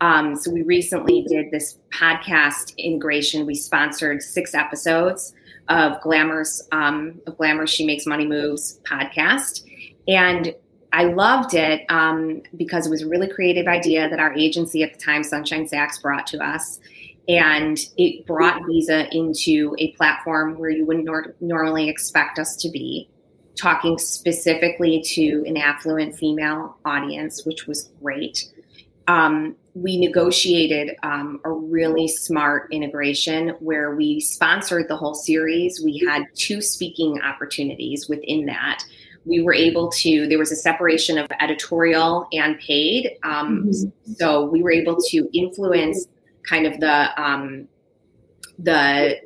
Um, so we recently did this podcast integration. We sponsored six episodes of Glamour's, um, of Glamour She Makes Money Moves podcast. And I loved it um, because it was a really creative idea that our agency at the time, Sunshine Sachs, brought to us and it brought Visa into a platform where you wouldn't nor- normally expect us to be, talking specifically to an affluent female audience, which was great. Um, we negotiated um, a really smart integration where we sponsored the whole series. We had two speaking opportunities within that. We were able to, there was a separation of editorial and paid. Um, mm-hmm. So we were able to influence kind of the um, the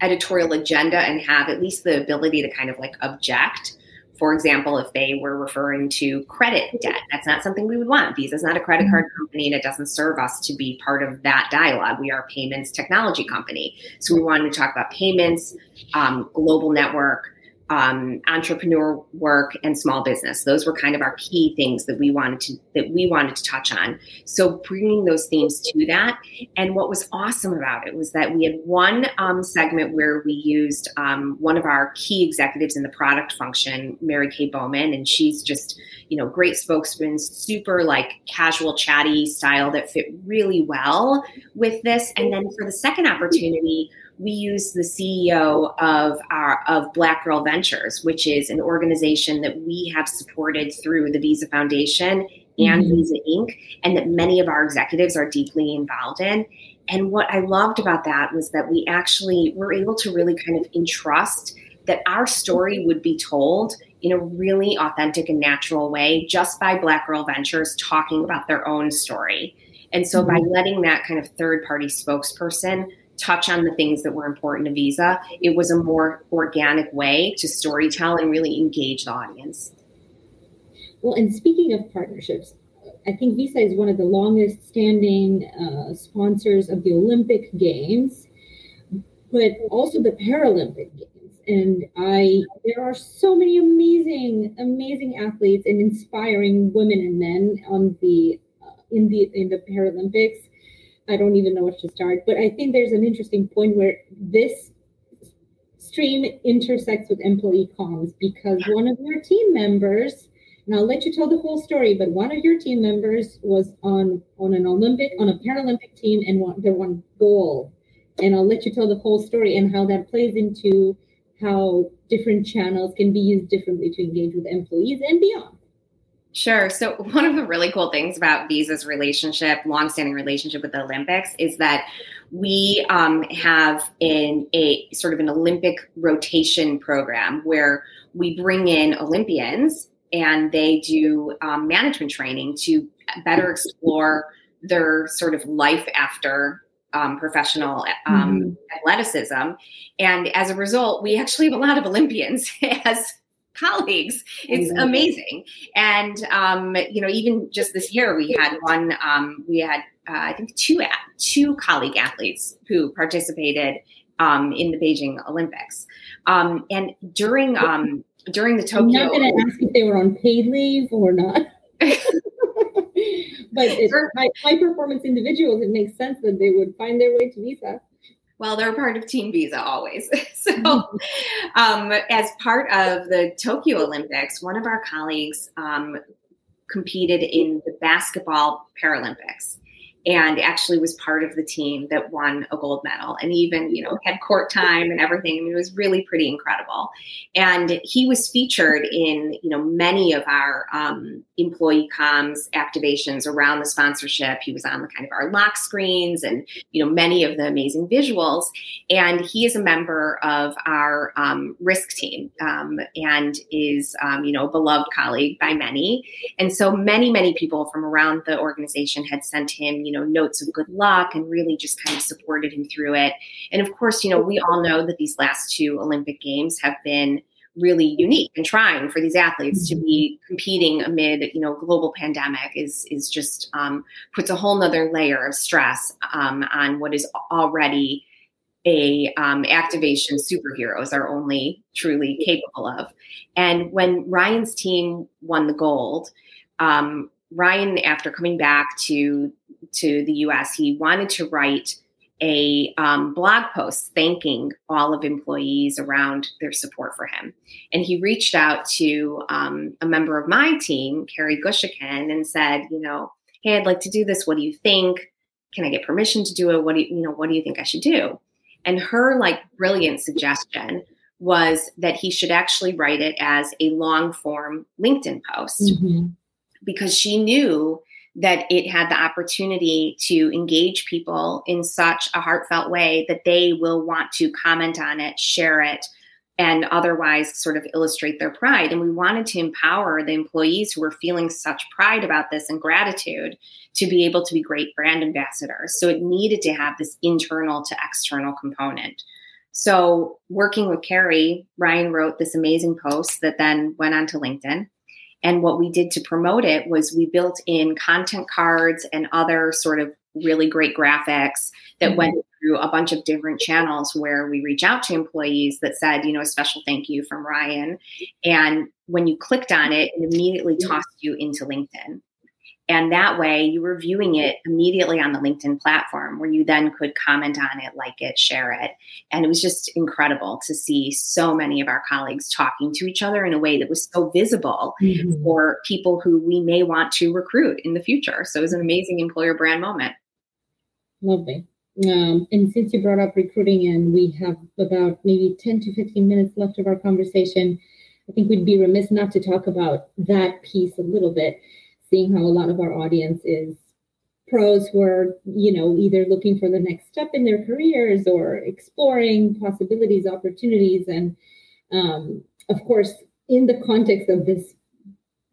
editorial agenda and have at least the ability to kind of like object. For example, if they were referring to credit debt, that's not something we would want. Visa is not a credit card company and it doesn't serve us to be part of that dialogue. We are a payments technology company. So we wanted to talk about payments, um, global network, um, entrepreneur work and small business. Those were kind of our key things that we wanted to that we wanted to touch on. So bringing those themes to that, and what was awesome about it was that we had one um, segment where we used um, one of our key executives in the product function, Mary Kay Bowman, and she's just you know great spokesman, super like casual, chatty style that fit really well with this. And then for the second opportunity we use the CEO of our of Black Girl Ventures, which is an organization that we have supported through the Visa Foundation and mm-hmm. Visa Inc., and that many of our executives are deeply involved in. And what I loved about that was that we actually were able to really kind of entrust that our story would be told in a really authentic and natural way just by Black Girl Ventures talking about their own story. And so mm-hmm. by letting that kind of third party spokesperson touch on the things that were important to Visa. It was a more organic way to storytell and really engage the audience. Well, and speaking of partnerships, I think Visa is one of the longest standing uh, sponsors of the Olympic Games, but also the Paralympic Games. And I, there are so many amazing, amazing athletes and inspiring women and men on the uh, in the in the Paralympics I don't even know where to start. But I think there's an interesting point where this stream intersects with employee comms because one of your team members, and I'll let you tell the whole story, but one of your team members was on on an Olympic, on a Paralympic team, and won, they won gold. And I'll let you tell the whole story and how that plays into how different channels can be used differently to engage with employees and beyond. Sure. So (laughs) one of the really cool things about Visa's relationship, longstanding relationship with the Olympics, is that we um, have in a sort of an Olympic rotation program where we bring in Olympians and they do um, management training to better explore their sort of life after um, professional um, mm-hmm. athleticism. And as a result, we actually have a lot of Olympians (laughs) as colleagues. It's mm-hmm. amazing. And, um, you know, even just this year, we had one, um, we had, uh, I think, two, two colleague athletes who participated um, in the Beijing Olympics. Um, and during, um, during the Tokyo. I'm not going to ask if they were on paid leave or not. (laughs) but high, high performance individuals, it makes sense that they would find their way to Visa. Well, they're part of Team Visa always. (laughs) so, (laughs) um, as part of the Tokyo Olympics, one of our colleagues um, competed in the basketball Paralympics and actually was part of the team that won a gold medal and even you know had court time and everything. I mean, it was really pretty incredible. And he was featured in you know many of our um, employee comms activations around the sponsorship. He was on the kind of our lock screens and you know many of the amazing visuals. And he is a member of our um, risk team um, and is um, you know a beloved colleague by many. And so many many people from around the organization had sent him you know notes of good luck and really just kind of supported him through it. And of course you know we all know that these last two olympic games have been really unique and trying for these athletes to be competing amid you know global pandemic is is just um, puts a whole nother layer of stress um, on what is already a um, activation superheroes are only truly capable of. And when ryan's team won the gold um, ryan after coming back to to the us he wanted to write a um, blog post thanking all of employees around their support for him. And he reached out to um, a member of my team, Carrie Gushikin, and said, you know, hey, I'd like to do this. What do you think? Can I get permission to do it? What do you, you know, what do you think I should do? And her like brilliant suggestion was that he should actually write it as a long form LinkedIn post mm-hmm. because she knew that it had the opportunity to engage people in such a heartfelt way that they will want to comment on it, share it, and otherwise sort of illustrate their pride. And we wanted to empower the employees who were feeling such pride about this and gratitude to be able to be great brand ambassadors. So it needed to have this internal to external component. So, working with Carrie, Ryan wrote this amazing post that then went on to LinkedIn. And what we did to promote it was we built in content cards and other sort of really great graphics that mm-hmm. went through a bunch of different channels where we reach out to employees that said, you know, a special thank you from Ryan. And when you clicked on it, it immediately tossed you into LinkedIn. And that way you were viewing it immediately on the LinkedIn platform where you then could comment on it, like it, share it. And it was just incredible to see so many of our colleagues talking to each other in a way that was so visible mm-hmm. for people who we may want to recruit in the future. So it was an amazing employer brand moment. Lovely. Um, and since you brought up recruiting and we have about maybe 10 to 15 minutes left of our conversation, I think we'd be remiss not to talk about that piece a little bit seeing how a lot of our audience is pros who are, you know, either looking for the next step in their careers or exploring possibilities, opportunities. And um, of course, in the context of this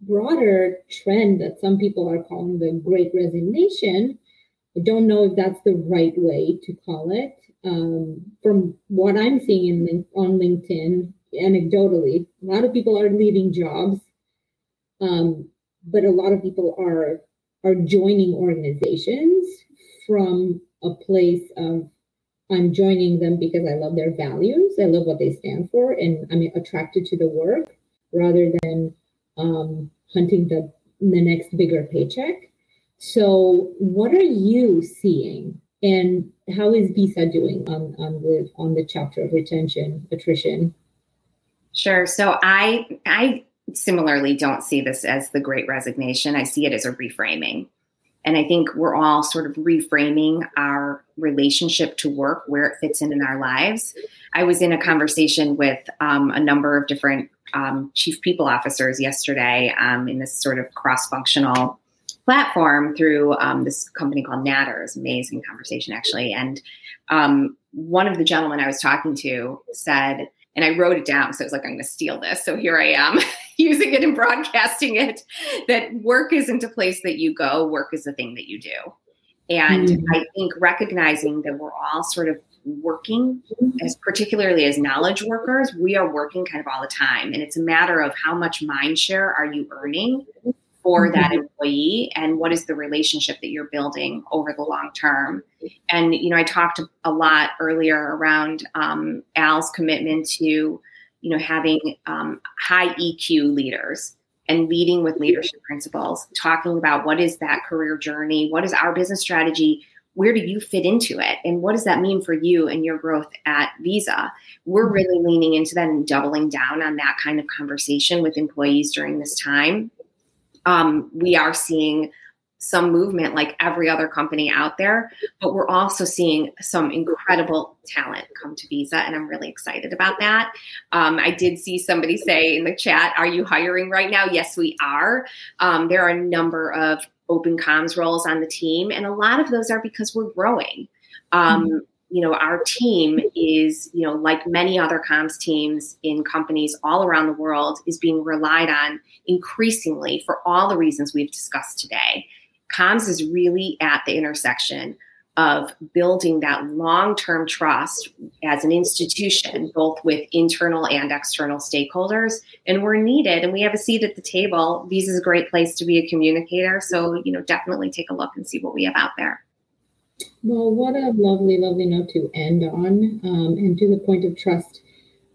broader trend that some people are calling the great resignation, I don't know if that's the right way to call it. Um, from what I'm seeing in, on LinkedIn, anecdotally, a lot of people are leaving jobs. Um, but a lot of people are are joining organizations from a place of I'm joining them because I love their values, I love what they stand for, and I'm attracted to the work rather than um, hunting the the next bigger paycheck. So, what are you seeing, and how is Visa doing on on the on the chapter of retention attrition? Sure. So I I similarly don't see this as the great resignation. I see it as a reframing. And I think we're all sort of reframing our relationship to work, where it fits in in our lives. I was in a conversation with um, a number of different um, chief people officers yesterday um, in this sort of cross functional platform through um, this company called Natters. Amazing conversation, actually. And um, one of the gentlemen I was talking to said, and I wrote it down. So I was like, I'm going to steal this. So here I am (laughs) using it and broadcasting it that work isn't a place that you go, work is a thing that you do. And mm-hmm. I think recognizing that we're all sort of working as particularly as knowledge workers, we are working kind of all the time. And it's a matter of how much mind share are you earning for that mm-hmm. employee and what is the relationship that you're building over the long term and you know i talked a lot earlier around um, al's commitment to you know having um, high eq leaders and leading with leadership principles talking about what is that career journey what is our business strategy where do you fit into it and what does that mean for you and your growth at visa we're mm-hmm. really leaning into that and doubling down on that kind of conversation with employees during this time um, we are seeing some movement like every other company out there, but we're also seeing some incredible talent come to Visa, and I'm really excited about that. Um, I did see somebody say in the chat, Are you hiring right now? Yes, we are. Um, there are a number of open comms roles on the team, and a lot of those are because we're growing. Um, mm-hmm you know our team is you know like many other comms teams in companies all around the world is being relied on increasingly for all the reasons we've discussed today. Comms is really at the intersection of building that long-term trust as an institution both with internal and external stakeholders and we're needed and we have a seat at the table. Visa is a great place to be a communicator so you know definitely take a look and see what we have out there well, what a lovely, lovely note to end on. Um, and to the point of trust,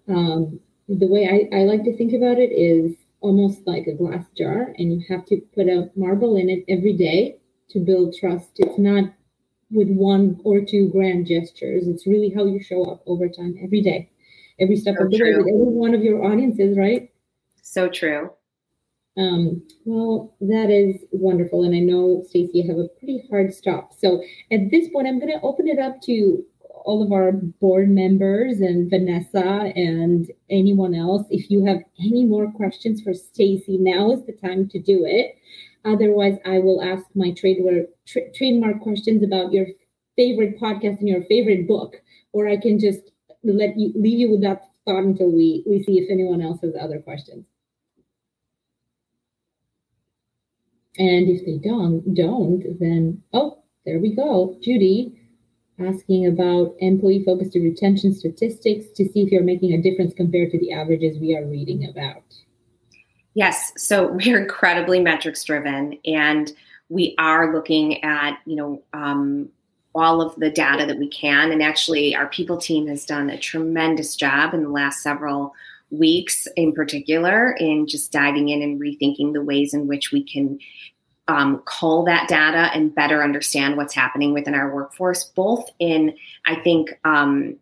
um, the way I, I like to think about it is almost like a glass jar, and you have to put a marble in it every day to build trust. It's not with one or two grand gestures, it's really how you show up over time, every day, every step so of the way with every one of your audiences, right? So true. Um, well, that is wonderful. And I know, Stacy, you have a pretty hard stop. So at this point, I'm going to open it up to all of our board members and Vanessa and anyone else. If you have any more questions for Stacy, now is the time to do it. Otherwise, I will ask my trademark, tra- trademark questions about your favorite podcast and your favorite book, or I can just let you leave you with that thought until we, we see if anyone else has other questions. And if they don't, don't, then oh, there we go. Judy asking about employee focused retention statistics to see if you're making a difference compared to the averages we are reading about. Yes, so (laughs) we're incredibly metrics driven, and we are looking at you know um, all of the data that we can. And actually, our people team has done a tremendous job in the last several weeks in particular in just diving in and rethinking the ways in which we can um, cull that data and better understand what's happening within our workforce, both in, I think, um,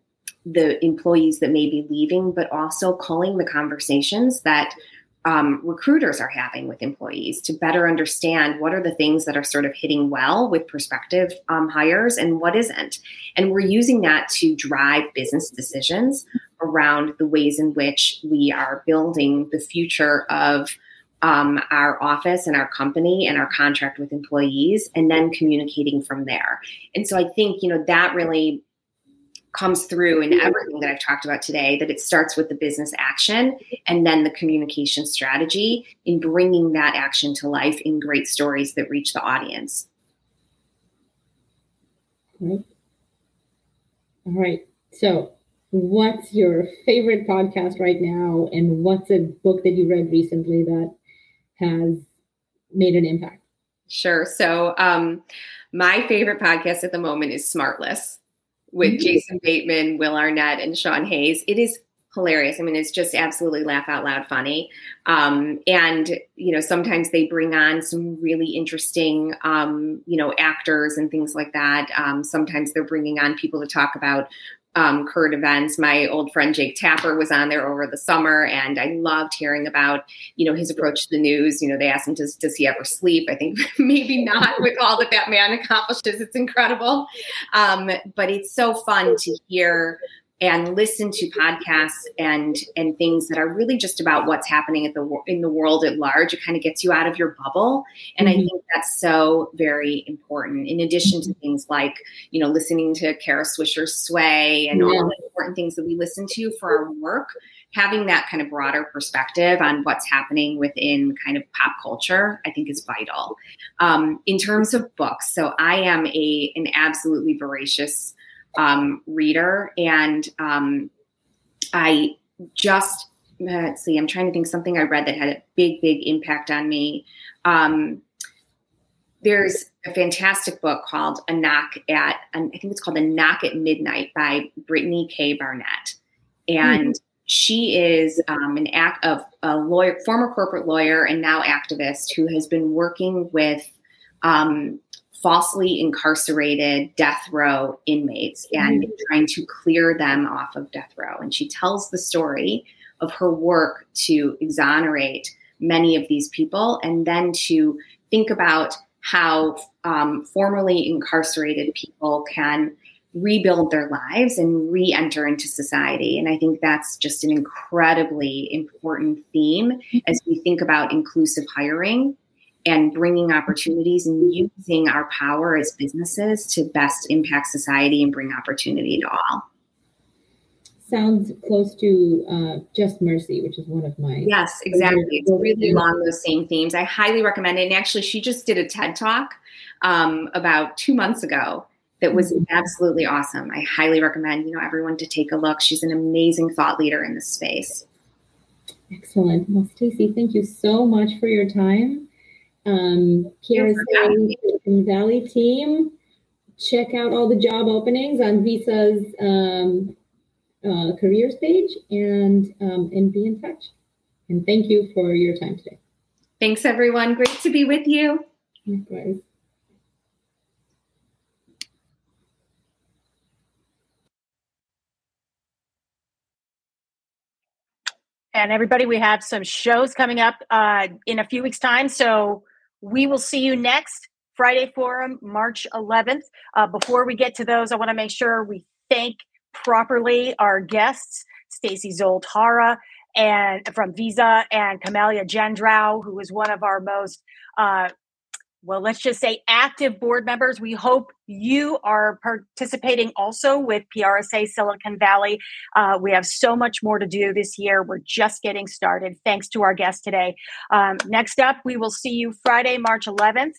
the employees that may be leaving, but also culling the conversations that um, recruiters are having with employees to better understand what are the things that are sort of hitting well with prospective um, hires and what isn't. And we're using that to drive business decisions around the ways in which we are building the future of um, our office and our company and our contract with employees and then communicating from there. And so I think, you know, that really comes through in everything that I've talked about today that it starts with the business action and then the communication strategy in bringing that action to life in great stories that reach the audience. All right. So, what's your favorite podcast right now? And what's a book that you read recently that has made an impact? Sure. So, um, my favorite podcast at the moment is Smartless with mm-hmm. Jason Bateman, Will Arnett, and Sean Hayes. It is hilarious. I mean, it's just absolutely laugh out loud funny. Um, and, you know, sometimes they bring on some really interesting, um, you know, actors and things like that. Um, sometimes they're bringing on people to talk about um, current events. My old friend Jake Tapper was on there over the summer, and I loved hearing about you know his approach to the news. You know, they asked him, "Does does he ever sleep?" I think (laughs) maybe not with all that that man accomplishes. It's incredible, um, but it's so fun to hear and listen to podcasts and and things that are really just about what's happening at the in the world at large. It kind of gets you out of your bubble, and mm-hmm. I think that's so very important. In addition to things like you know listening to Kara Swisher's Sway and yeah. all the important things that we listen to for our work. Having that kind of broader perspective on what's happening within kind of pop culture, I think is vital. Um, in terms of books, so I am a an absolutely voracious um, reader, and um, I just let's see. I'm trying to think something I read that had a big, big impact on me. Um, there's a fantastic book called A Knock at I think it's called A Knock at Midnight by Brittany K. Barnett, and mm-hmm. she is um, an act of a lawyer, former corporate lawyer, and now activist who has been working with um, falsely incarcerated death row inmates and mm-hmm. trying to clear them off of death row. And she tells the story of her work to exonerate many of these people and then to think about how um, formerly incarcerated people can rebuild their lives and re-enter into society and i think that's just an incredibly important theme mm-hmm. as we think about inclusive hiring and bringing opportunities and using our power as businesses to best impact society and bring opportunity to all sounds close to uh, just mercy which is one of my yes exactly it's really along those same themes i highly recommend it and actually she just did a ted talk um, about two months ago that was mm-hmm. absolutely awesome. I highly recommend, you know, everyone to take a look. She's an amazing thought leader in this space. Excellent. Well, Stacy, thank you so much for your time. Um, PRSA Silicon Valley team, check out all the job openings on Visa's um, uh, careers page and um, and be in touch. And thank you for your time today. Thanks, everyone. Great to be with you. Likewise. And everybody, we have some shows coming up uh, in a few weeks' time. So we will see you next Friday Forum, March 11th. Uh, before we get to those, I want to make sure we thank properly our guests, Stacy Zolt Hara and from Visa and Kamalia Gendrau, who is one of our most uh, well, let's just say active board members. We hope you are participating also with PRSA Silicon Valley. Uh, we have so much more to do this year. We're just getting started. Thanks to our guest today. Um, next up, we will see you Friday, March 11th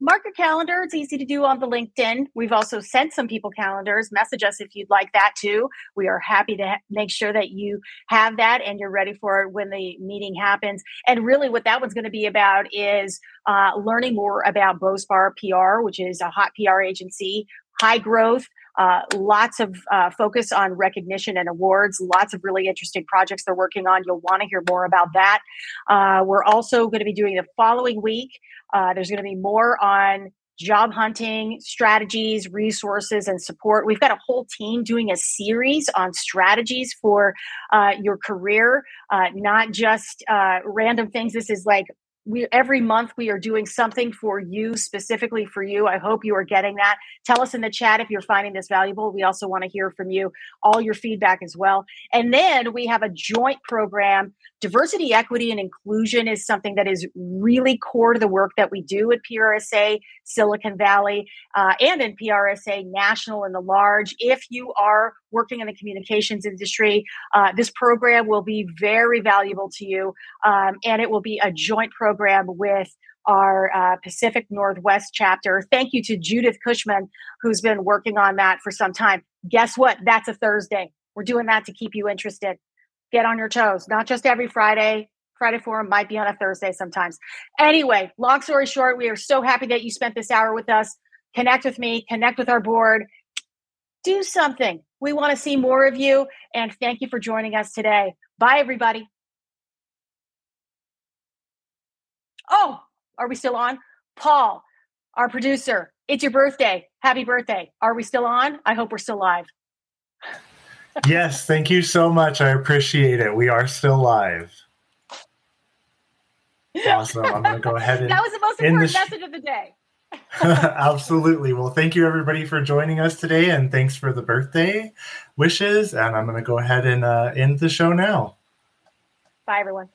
mark your calendar. It's easy to do on the LinkedIn. We've also sent some people calendars. Message us if you'd like that too. We are happy to ha- make sure that you have that and you're ready for it when the meeting happens. And really, what that one's going to be about is uh, learning more about Bospar PR, which is a hot PR agency, high growth. Uh, lots of uh, focus on recognition and awards, lots of really interesting projects they're working on. You'll want to hear more about that. Uh, we're also going to be doing the following week uh, there's going to be more on job hunting strategies, resources, and support. We've got a whole team doing a series on strategies for uh, your career, uh, not just random things. This is like we every month we are doing something for you specifically for you. I hope you are getting that. Tell us in the chat if you're finding this valuable. We also want to hear from you all your feedback as well. And then we have a joint program. Diversity equity and inclusion is something that is really core to the work that we do at prsa silicon valley uh, and in prsa national and the large. If you are working in the communications industry uh, this program will be very valuable to you um, and it will be a joint program with our uh, Pacific Northwest chapter. Thank you to Judith Cushman, who's been working on that for some time. Guess what? That's a Thursday. We're doing that to keep you interested. Get on your toes, not just every Friday. Friday Forum might be on a Thursday sometimes. Anyway, long story short, we are so happy that you spent this hour with us. Connect with me, connect with our board, do something. We want to see more of you. And thank you for joining us today. Bye, everybody. Oh, are we still on? Paul, our producer, it's your birthday. Happy birthday. Are we still on? I hope we're still live. yes, thank you so much. I appreciate it. We are still live. Awesome. I'm going to go ahead and. (laughs) that was the most important the sh- message of the day. (laughs) Absolutely. Well, thank you everybody for joining us today, and thanks for the birthday wishes. And I'm going to go ahead and uh, end the show now. Bye, everyone.